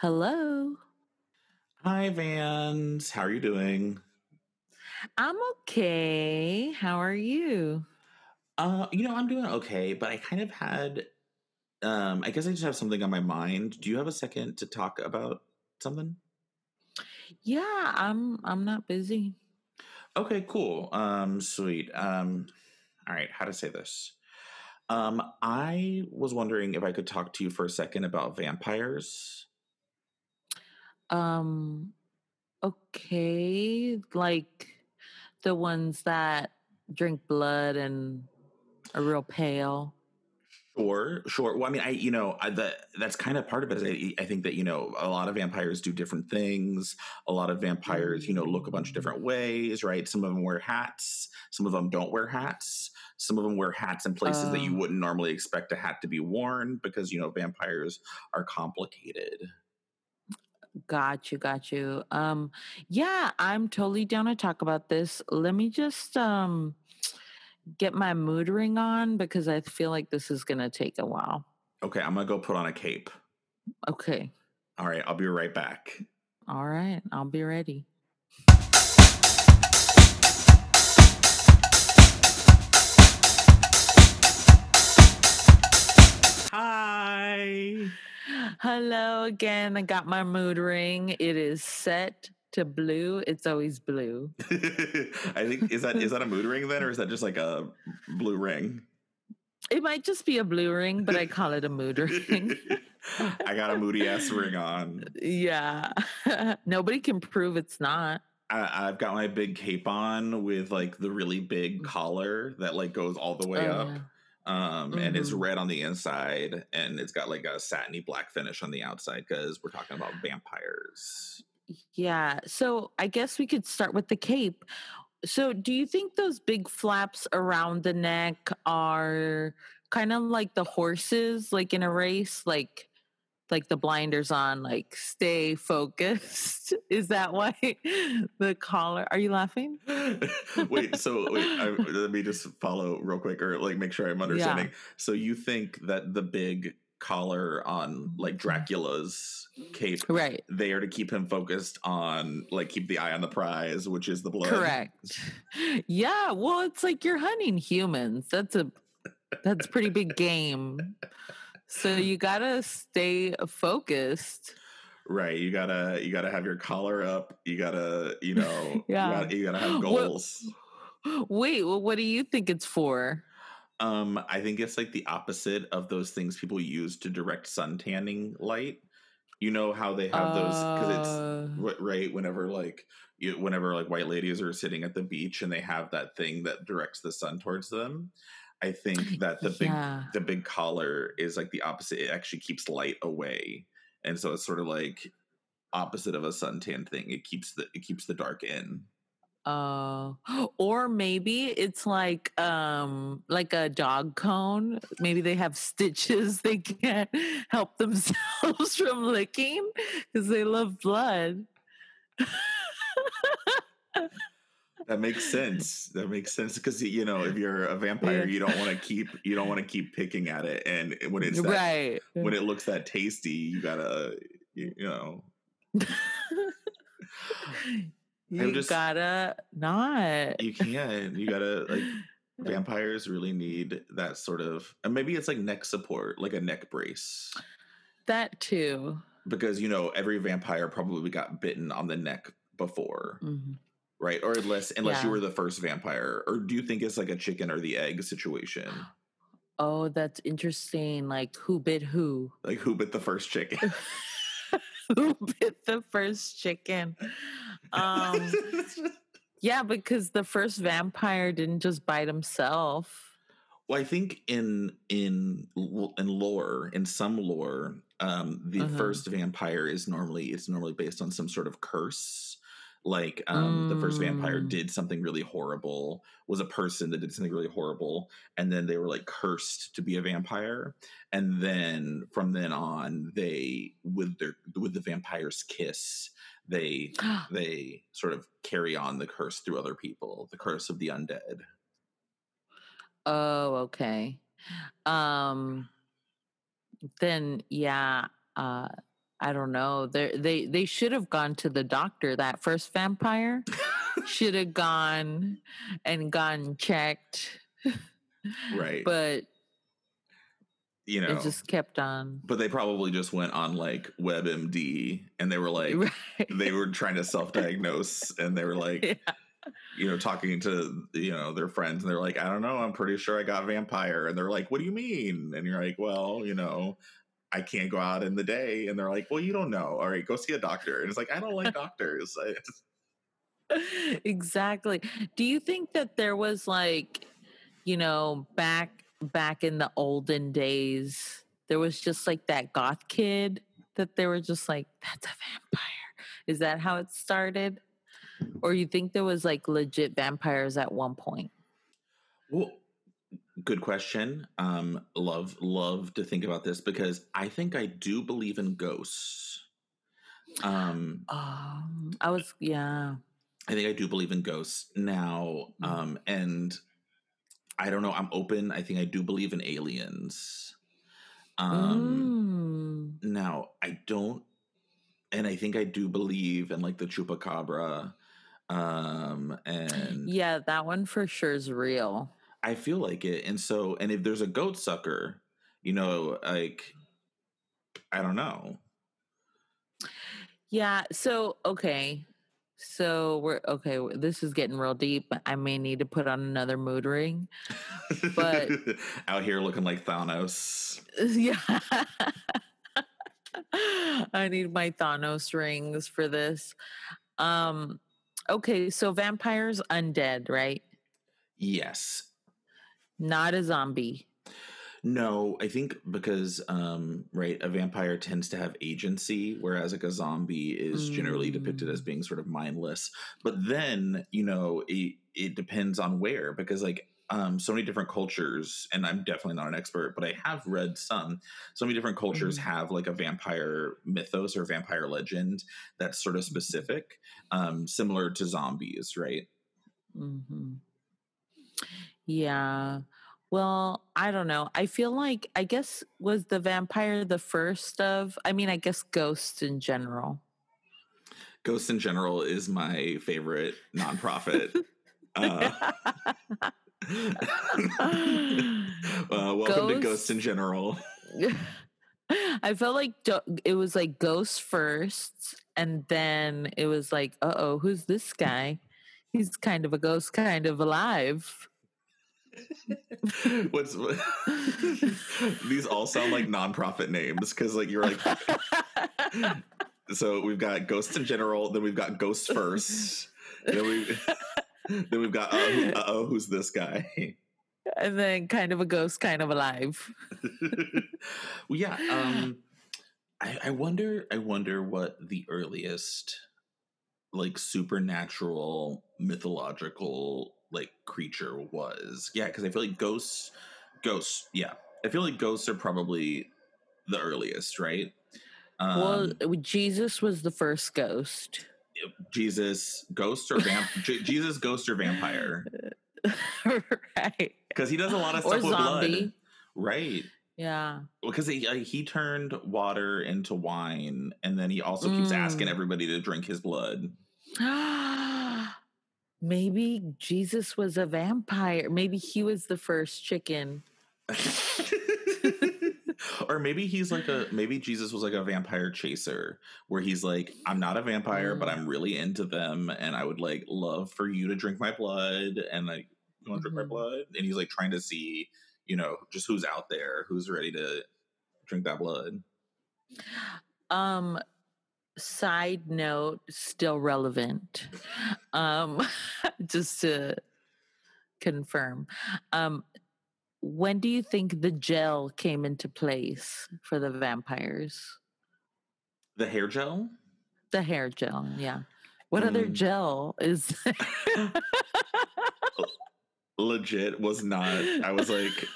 Hello. Hi, Vans. How are you doing? I'm okay. How are you? Uh, you know, I'm doing okay, but I kind of had um I guess I just have something on my mind. Do you have a second to talk about something? Yeah, I'm I'm not busy. Okay, cool. Um sweet. Um all right, how to say this? Um I was wondering if I could talk to you for a second about vampires. Um okay, like the ones that drink blood and are real pale. Sure, sure. Well, I mean, I you know, I, the, that's kind of part of it. I, I think that you know, a lot of vampires do different things. A lot of vampires, you know, look a bunch of different ways, right? Some of them wear hats. Some of them don't wear hats. Some of them wear hats in places that you Uh wouldn't normally expect a hat to be worn because you know vampires are complicated. Got you, got you. Um yeah, I'm totally down to talk about this. Let me just um get my mood ring on because I feel like this is gonna take a while. Okay, I'm gonna go put on a cape. Okay. All right, I'll be right back. All right, I'll be ready. Hello again. I got my mood ring. It is set to blue. It's always blue. I think is that is that a mood ring then, or is that just like a blue ring? It might just be a blue ring, but I call it a mood ring. I got a moody ass ring on. yeah. Nobody can prove it's not. I, I've got my big cape on with like the really big collar that like goes all the way Oh, up. yeah. Um, and it's Mhm. red on the inside, and it's got like a satiny black finish on the outside because we're talking about vampires. Yeah. So I guess we could start with the cape. So do you think those big flaps around the neck are kind of like the horses, like in a race, like like the blinders on, like stay focused? Is that why the collar? Are you laughing? wait, so wait, I, let me just follow real quick, or like make sure I'm Yeah. understanding. So you think that the big collar on like. Dracula's cape Right. they are to keep him focused on like keep the eye on the prize, which is the blood. Correct. Yeah. Well, it's like you're hunting humans. That's a that's pretty big game. So you gotta stay focused. Right. You gotta you gotta have your collar up. You gotta, you know, you, Yeah. gotta, you gotta have What goals. wait, well, what do you think it's for? Um, I think it's like the opposite of those things people use to direct sun tanning light. You know how they have those because it's Uh right whenever like you, whenever like white ladies are sitting at the beach and they have that thing that directs the sun towards them i think that the big yeah. the big collar is like the opposite it actually keeps light away and so it's sort of like opposite of a suntan thing it keeps the it keeps the dark in Uh, or maybe it's like um like a dog cone. Maybe they have stitches they can't help themselves from licking because they love blood. that makes sense that makes sense because you know if you're a vampire you don't want to keep you don't want to keep picking at it and when it's that Right. when it looks that tasty you gotta you, you know you just- gotta not. you can't. you gotta like vampires really need that sort of and maybe it's like neck support like a neck brace that too. because you know every vampire probably got bitten on the neck before Mhm. Right or unless unless you were the first vampire or do you think it's like a chicken or the egg situation Oh, that's interesting. Like who bit who? like who bit the first chicken who bit the first chicken? Um Yeah, because the first vampire didn't just bite himself. well i think in in in lore in some lore um the Uh-huh. first vampire is normally it's normally based on some sort of curse like um the first vampire Mm. did something really horrible was a person that did something really horrible and then they were like cursed to be a vampire and then from then on they with their with the vampire's kiss they they sort of carry on the curse through other people the curse of the undead oh, okay. Um then yeah, uh I don't know. They they they should have gone to the doctor. That first vampire should have gone and gone checked. right. But you know, it just kept on. But they probably just went on like WebMD and they were like, right. they were trying to self-diagnose and they were like, yeah. you know, talking to you know their friends and they're like, I don't know, I'm pretty sure I got vampire, and they're like, What do you mean? And you're like, Well, you know, I can't go out in the day, and they're like, Well, you don't know. All right, go see a doctor. And it's like, I don't like doctors. exactly. Do you think that there was like, you know, back back in the olden days, there was just like that goth kid that they were just like, that's a vampire. Is that how it started? Or you think there was like legit vampires at one point? Well, good question. Um, love, love to think about this because I think I do believe in ghosts. Um, um I was, yeah. I think I do believe in ghosts now. Mm. Um, and I don't know. I'm open. I think I do believe in aliens. Um, mm. Now, I don't, and I think I do believe in like the chupacabra. Um, and yeah, that one for sure is real. I feel like it. And so, and if there's a goat sucker, you know, like, I don't know. Yeah. So, okay. So we're okay. This is getting real deep. I may need to put on another mood ring, but out here looking like Thanos. Yeah, I need my Thanos rings for this. Um, okay, so vampires undead, right? Yes. Not a zombie. No, I think because um, right, a vampire tends to have agency, whereas like a zombie is mm. generally depicted as mm. being sort of mindless. But then, you know, it, it depends on where, because like um, so many different cultures, and I'm definitely not an expert, but I have read some. So many different cultures mm. have like a vampire mythos or vampire legend that's sort of mm-hmm. specific, um, similar to zombies, right? Mm-hmm. Yeah. Well, I don't know. I feel like I guess was the vampire the first of I mean, I guess ghosts in general. Ghosts in general is my favorite nonprofit. uh, uh, welcome Ghost, to Ghosts in General. I felt like it was like Ghosts first, and then it was like, uh oh, who's this guy? He's kind of a ghost, kind of alive. What's these all sound like nonprofit names because like you're like so we've got ghosts in general, then we've got ghosts first, then we then we've got uh, oh who's this guy? And then kind of a ghost, kind of alive. well, yeah. Um, I, I wonder. I wonder what the earliest like supernatural mythological like creature was. Yeah, because I feel like ghosts, ghosts. Yeah, I feel like ghosts are probably the earliest, right? Um, well, Jesus was the first ghost. Jesus, ghost or vamp? Jesus, ghost or vampire? right. Because he does a lot of stuff or with zombie. blood. Right. Yeah. Because he uh, he turned water into wine, and then he also keeps mm. asking everybody to drink his blood. Maybe Jesus was a vampire. Maybe he was the first chicken. or maybe he's like a maybe Jesus was like a vampire chaser where he's like I'm not a vampire mm. but I'm really into them and I would like love for you to drink my blood and like you want to mm-hmm. drink my mm-hmm. blood and he's like trying to see you know just who's out there who's ready to drink that blood. Um side note still relevant um just to confirm um when do you think the gel came into place for the vampires? The hair gel? The hair gel yeah. What mm. other gel is legit was not i was like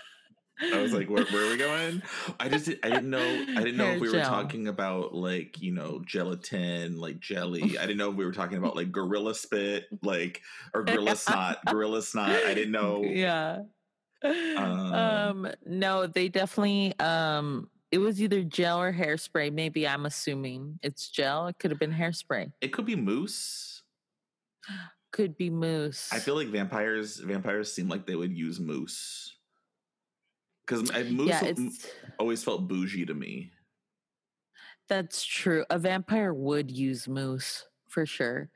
I was like, where, where, are we going? I just I didn't know I didn't know Hair if we gel. were talking about like you know gelatin, like jelly. I didn't know if we were talking about like gorilla spit, like or gorilla snot, gorilla snot. I didn't know. Yeah. Um, um no, they definitely um it was either gel or hairspray. Maybe I'm assuming it's gel. It could have been hairspray. It could be mousse. Could be mousse. I feel like vampires vampires seem like they would use mousse. Because mousse yeah, always felt bougie to me. that's true. A vampire would use mousse for sure.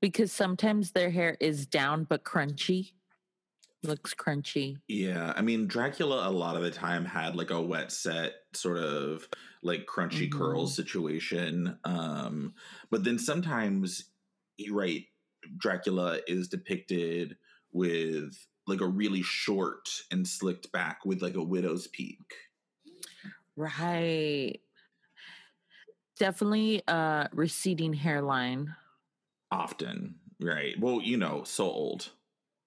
Because sometimes their hair is down but crunchy. Looks crunchy. Yeah, I mean Dracula a lot of the time had like a wet set sort of like crunchy Mhm. curls situation. Um but then sometimes you're right Dracula is depicted with like a really short and slicked back with like a widow's peak. Right. Definitely uh receding hairline. often, right? Well, you know, so old.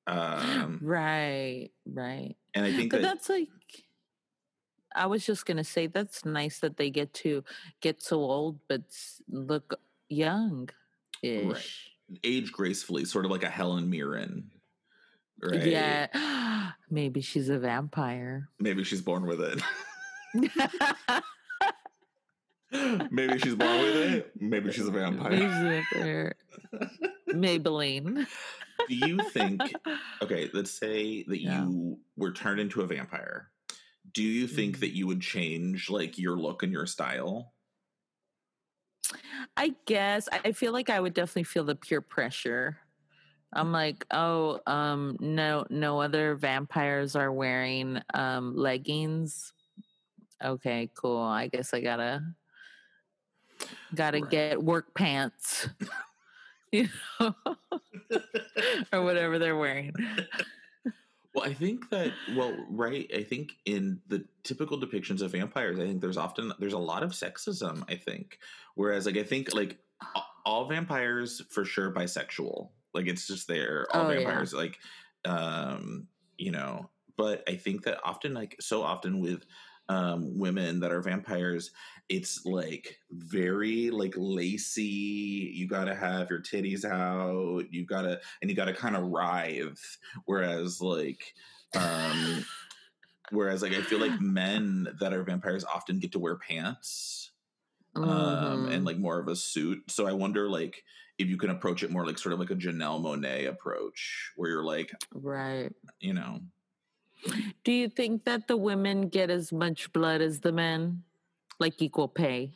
Um right, right. and I think that that's like I was just gonna say that's nice that they get to get so old but look young ish. age gracefully, sort of like a Helen Mirren. Right. Yeah. Maybe she's a vampire. Maybe she's born with it. Maybe she's born with it. Maybe she's a vampire. Maybelline. Do you think okay, let's say that Yeah. you were turned into a vampire. Do you think Mhm. that you would change like your look and your style? I guess I feel like I would definitely feel the peer pressure. I'm like, oh, um, no, no other vampires are wearing um leggings. Okay, cool. I guess I gotta gotta Right. get work pants, you know, or whatever they're wearing. Well, I think that well, right. I think in the typical depictions of vampires, I think there's often there's a lot of sexism. I think, whereas like I think like all vampires for sure bisexual. Like it's just there. All Oh, yeah. vampires like, um, you know. But I think that often like so often with um women that are vampires it's like very like lacy you gotta have your titties out you gotta and you gotta kind of writhe whereas like um whereas like i feel like men that are vampires often get to wear pants um Mhm. and like more of a suit so i wonder like if you can approach it more like sort of like a Janelle Monáe approach where you're like right. you know Do you think that the women get as much blood as the men, like equal pay?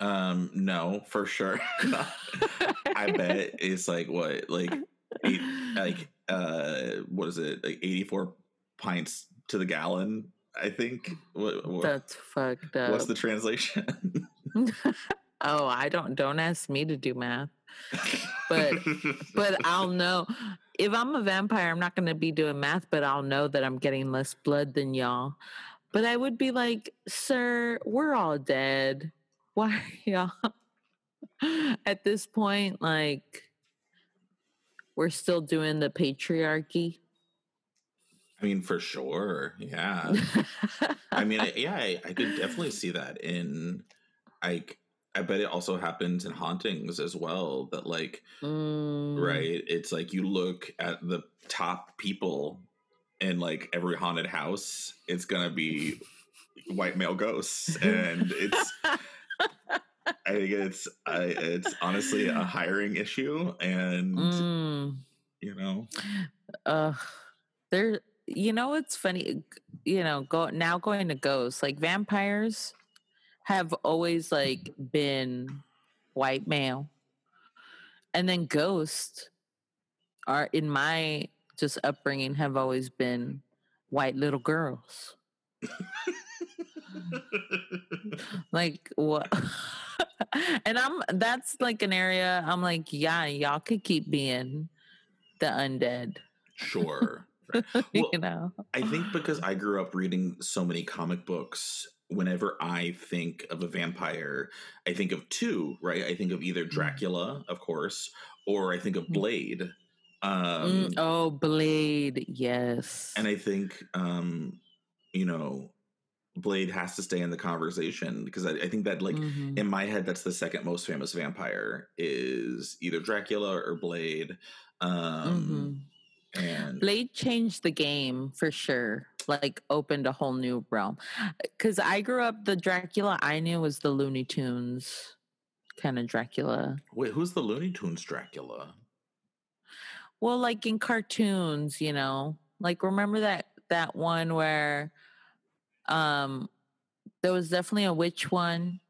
um no for sure i bet it's like what like eight, like uh what is it like 84 pints to the gallon i think what, what- That's fucked up. what's the translation oh, I don't. Don't ask me to do math. But- But I'll know if I'm a vampire. I'm not going to be doing math, but I'll know that I'm getting less blood than y'all. But I would be like, sir, we're all dead. Why are y'all at this point? Like, we're still doing the patriarchy. I mean for sure yeah. I mean I, yeah I, I could definitely see that in like i bet it also happens in hauntings as well that like Mm, right it's like you look at the top people in like every haunted house it's gonna be white male ghosts and it's i think it's I, it's honestly a hiring issue and mm. you know? Uh there you know it's funny? You know go now going to ghosts like vampires have always like been white male. And then ghosts are in my just upbringing have always been white little girls. Like what and i'm that's like an area i'm like yeah y'all could keep being the undead. Sure right. Well, you know I think because I grew up reading so many comic books, whenever I think of a vampire, I think of two, right? I think of either Dracula, of course, or I think of Mm. Blade. Um, Mm, oh blade yes And I think, um, you know, Blade has to stay in the conversation because I, I think that, like, Mhm. in my head, that's the second most famous vampire is either Dracula or Blade. Um, Mhm. And blade changed the game for sure like opened a whole new realm. Cuz I grew up the Dracula I knew was the Looney Tunes kind of Dracula. Wait, who's the Looney Tunes Dracula? Well, like in cartoons, you know. Like remember that that one where um there was definitely a witch one.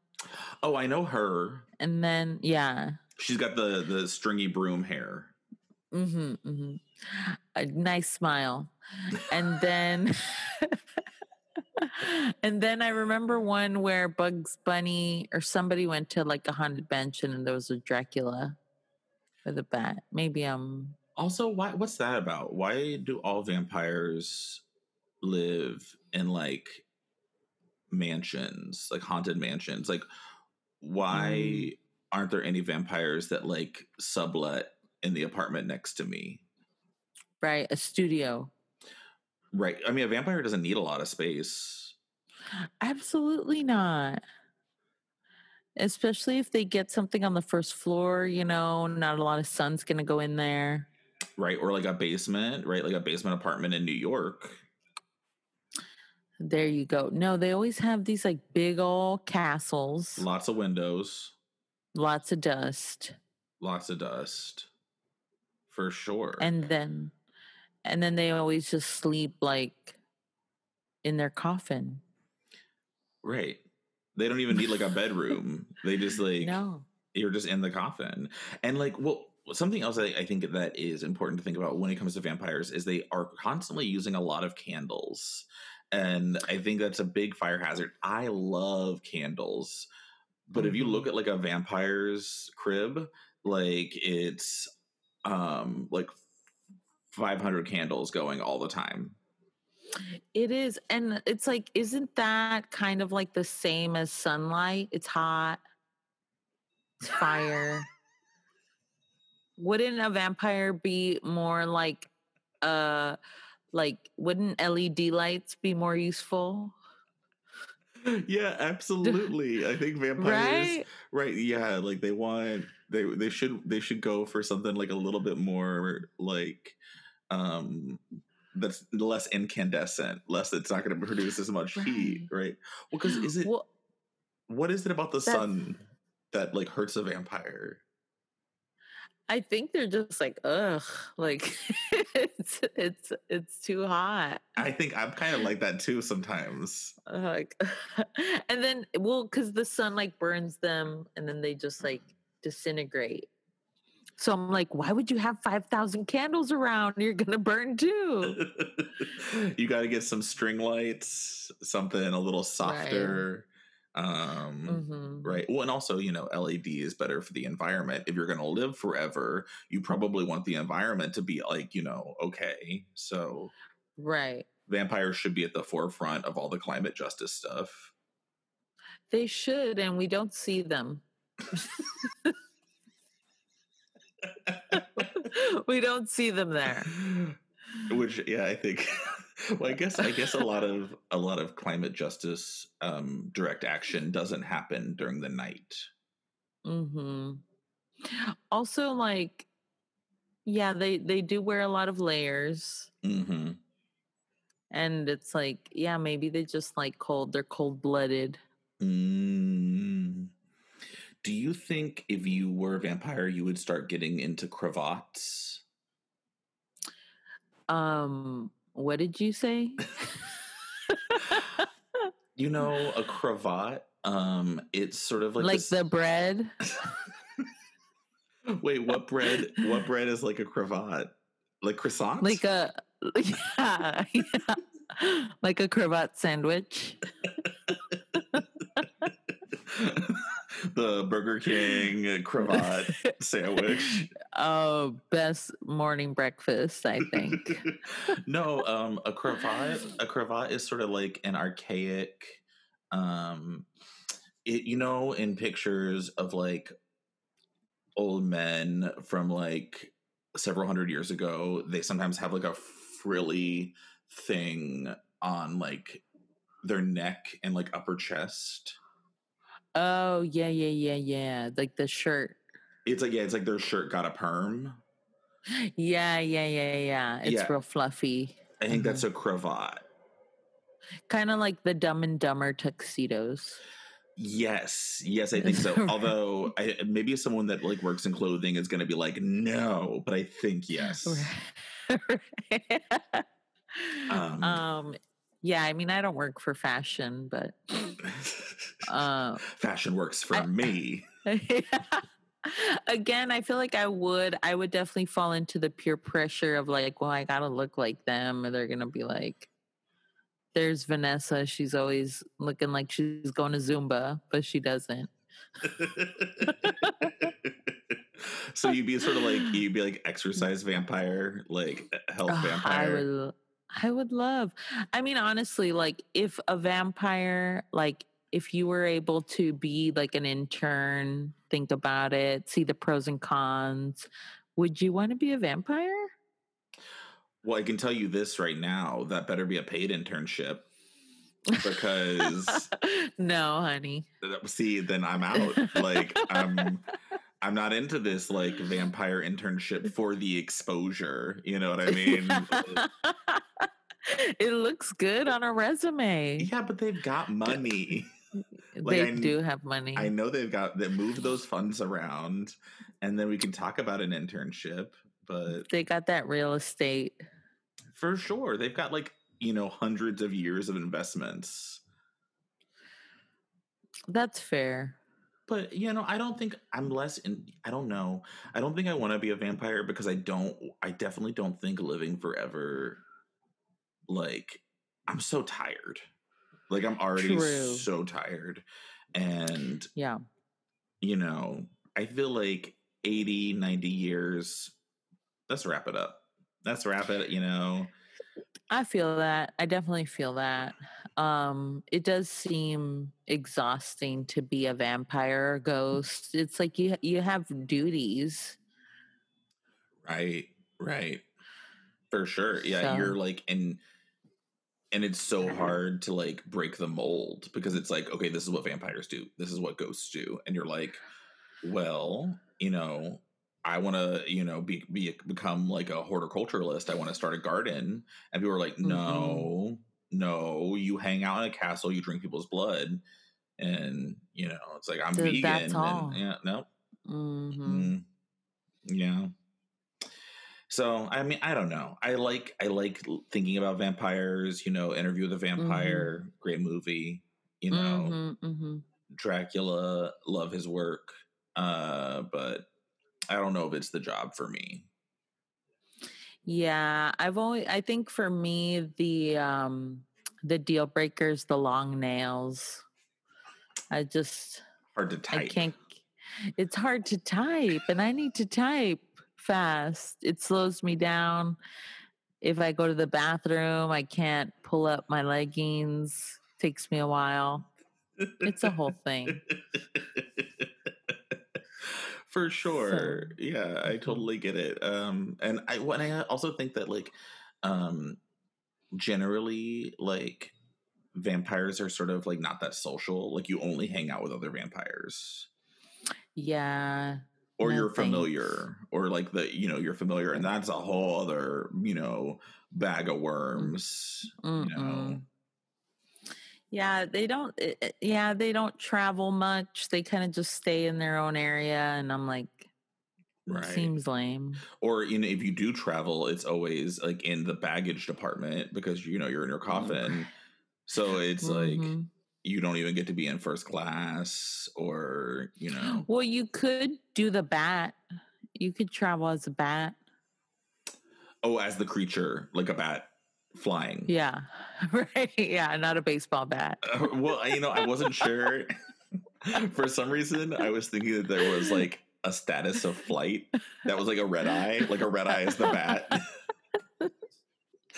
Oh, I know her. And then yeah. She's got the the stringy broom hair. Mhm. mhm. A nice smile. And then and then I remember one where Bugs Bunny or somebody went to like a haunted mansion and there was a Dracula with a bat. Maybe I'm Also, why what's that about? Why do all vampires live in like mansions, like haunted mansions? Like why Mm. aren't there any vampires that like sublet in the apartment next to me? right, a studio. Right. I mean, a vampire doesn't need a lot of space. Absolutely not. Especially if they get something on the first floor, you know, not a lot of sun's going to go in there. Right. Or like a basement, right? Like a basement apartment in New York. There you go. No, they always have these like big old castles, Lots of windows, lots of dust. lots of dust. For sure. And then and then they always just sleep like in their coffin. right. They don't even need like a bedroom. they just like No. you're just in the coffin. And like, well, something else I, I think that is important to think about when it comes to vampires is they are constantly using a lot of candles. And I think that's a big fire hazard. I love candles. But if you look mm-hmm. at like a vampire's crib, like it's um like 500 candles going all the time. It is. And it's like, isn't that kind of like the same as sunlight? It's hot, it's fire. Wouldn't a vampire be more like, uh, like, wouldn't LED lights be more useful? yeah, absolutely. I think vampires Right? Right. Yeah. Like they want they they should they should go for something like a little bit more like um that's less incandescent, less it's not going to produce as much heat, right? Well, because is it Well, what is it about the sun that like hurts a vampire? I think they're just like, ugh, like it's it's it's too hot. I think I'm kind of like that too sometimes. like and then well because the sun like burns them and then they just like disintegrate so i'm like why would you have 5000 candles around you're gonna burn too you got to get some string lights, something a little softer. Um Mhm. Right. Well, and also, you know, LED is better for the environment. If you're going to live forever, you probably want the environment to be like, you know, okay. So right vampires should be at the forefront of all the climate justice stuff. they should and we don't see them we don't see them there Which, yeah, I think. well, I guess I guess a lot of a lot of climate justice um, direct action doesn't happen during the night. hmm also like yeah they they do wear a lot of layers hmm and it's like yeah maybe they just like cold they're cold blooded Mm. Do you think if you were a vampire, you would start getting into cravats? um what did you say You know, a cravat. Um, it's sort of like, like, this- the bread Wait, what bread? What bread is like a cravat? Like croissant? like a yeah, yeah like a cravat sandwich the Burger King cravat sandwich. oh best morning breakfast i think no, um, a cravat. A cravat is sort of like an archaic. Um, it you know in pictures of like old men from like several hundred years ago, they sometimes have like a frilly thing on like their neck and like upper chest. Oh yeah yeah yeah yeah like the shirt It's like yeah, it's like their shirt got a perm. yeah yeah yeah yeah it's Yeah. real fluffy I think that's a cravat. kind of like the Dumb and Dumber tuxedos. Yes, yes, I think so. Although I, maybe someone that like works in clothing is going to be like, no, but I think yes. um, um, yeah, I mean, I don't work for fashion, but uh, fashion works for I, me. Again, I feel like I would, I would definitely fall into the peer pressure of like, well, I gotta look like them, or they're gonna be like, there's Vanessa. She's always looking like she's going to Zumba, but she doesn't. so you'd be sort of like you'd be like exercise vampire, like health vampire. I would, love. I mean, honestly, like if a vampire, like if you were able to be like an intern, think about it, see the pros and cons. Would you want to be a vampire? Well, I can tell you this right now. That better be a paid internship because no, honey. See, then I'm out. Like I'm I'm not into this like vampire internship for the exposure. You know what I mean? it looks good on a resume. Yeah, but they've got money. Like, they I, do have money. I know they've got they move those funds around, and then we can talk about an internship but they got that real estate for sure. They've got like you know hundreds of years of investments. That's fair. But you know, I don't think I'm less in. I don't know. I don't think I want to be a vampire because I don't. I definitely don't think living forever. Like, I'm so tired. Like I'm already True. so tired, and yeah, you know, I feel like 80, 90 years let's wrap it up. Let's wrap it, you know. I feel that. I definitely feel that. Um, it does seem exhausting to be a vampire ghost. It's like you you have duties. Right, right. For sure. Yeah, so. you're like in and it's so hard to like break the mold because it's like, okay, this is what vampires do. This is what ghosts do. And you're like, well, you know, I want to, you know, be, be become like a horticulturalist. I want to start a garden. And people are like, no, mm-hmm. no, you hang out in a castle, you drink people's blood. And, you know, it's like, I'm vegan. That's all. And, yeah, no. Mm-hmm. Mm, yeah. So, I mean, I don't know. I like, I like thinking about vampires, you know, interview with a mm-hmm. vampire, mm-hmm. great movie, you know, mm-hmm, mm-hmm. Dracula, love his work. Uh, but I don't know if it's the job for me. Yeah, I've only I think for me the um the deal breakers the long nails. I just hard to type. I can't it's hard to type and I need to type fast. It slows me down. If I go to the bathroom, I can't pull up my leggings. Takes me a while. It's a whole thing. for sure. So, yeah, I mm-hmm. totally get it. Um, and I when I also think that like, um, generally like vampires are sort of like not that social. Like you only hang out with other vampires. Yeah. Or no you're familiar, or like the you know you're familiar, and that's a whole other you know bag of worms. Mm-mm. You know. Yeah, they don't. Eh, eh, yeah, they don't travel much. They kind of just stay in their own area, and I'm like, right. seems lame. Or you know, if you do travel, it's always like in the baggage department because you know you're in your coffin. so it's mm-hmm. like you don't even get to be in first class, or you know. Well, you could do the bat. You could travel as a bat. Oh, as the creature, like a bat flying. Yeah. Right. Yeah. Not a baseball bat. Uh, well, you know, I wasn't sure. For some reason, I was thinking that there was like a status of flight that was like a red eye, like a red eye is the bat.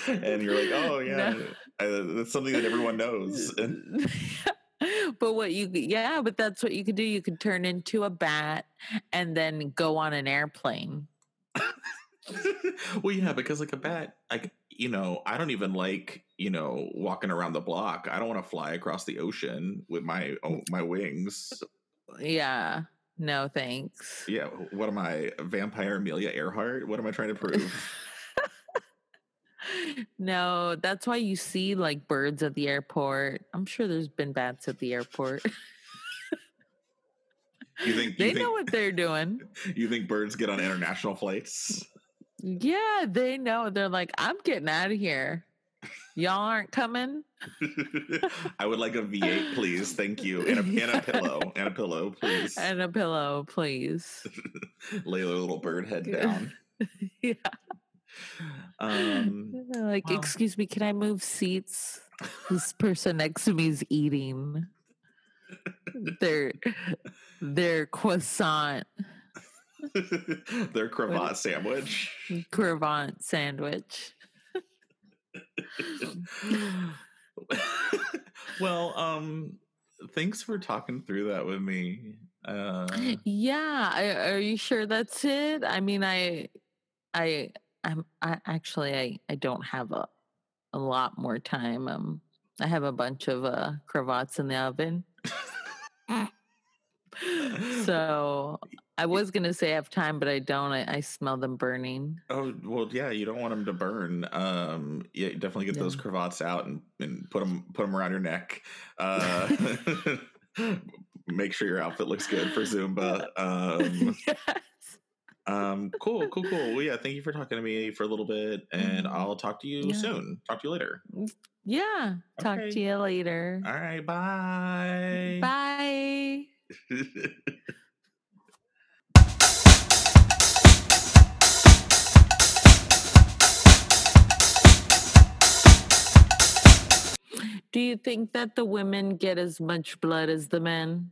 and you're like, oh, yeah, no. That's something that everyone knows. but what you, yeah, but that's what you could do. You could turn into a bat and then go on an airplane. well, yeah, because like a bat, like you know, I don't even like, you know, walking around the block. I don't want to fly across the ocean with my oh, my wings. Yeah. No, thanks. Yeah. What am I, vampire Amelia Earhart? What am I trying to prove? no, that's why you see like birds at the airport. I'm sure there's been bats at the airport. You think they you think, know what they're doing. You think birds get on international flights? Yeah, they know. They're like, I'm getting out of here. Y'all aren't coming. I would like a V8, please. Thank you. And a, and a pillow. And a pillow, please. And a pillow, please. Lay their little bird head down. yeah. Um, like, well. excuse me, can I move seats? This person next to me is eating their their croissant their cravat sandwich. cravat sandwich. well, um, thanks for talking through that with me. Uh, Yeah, I, are you sure that's it? I mean, I, I, I'm, I actually, I, I don't have a, a lot more time. Um, I have a bunch of uh cravats in the oven. so I was gonna say I have time, but I don't. I, I smell them burning. oh well, yeah. You don't want them to burn. Um, yeah, definitely get those cravats out and, and put them put them around your neck. Uh, make sure your outfit looks good for Zumba. Um, Yes. Um, cool, cool, cool. Well, yeah. Thank you for talking to me for a little bit, and Mhm. I'll talk to you Yeah. soon. Talk to you later. Yeah. Talk Okay. to you later. All right. Bye. Bye. Do you think that the women get as much blood as the men?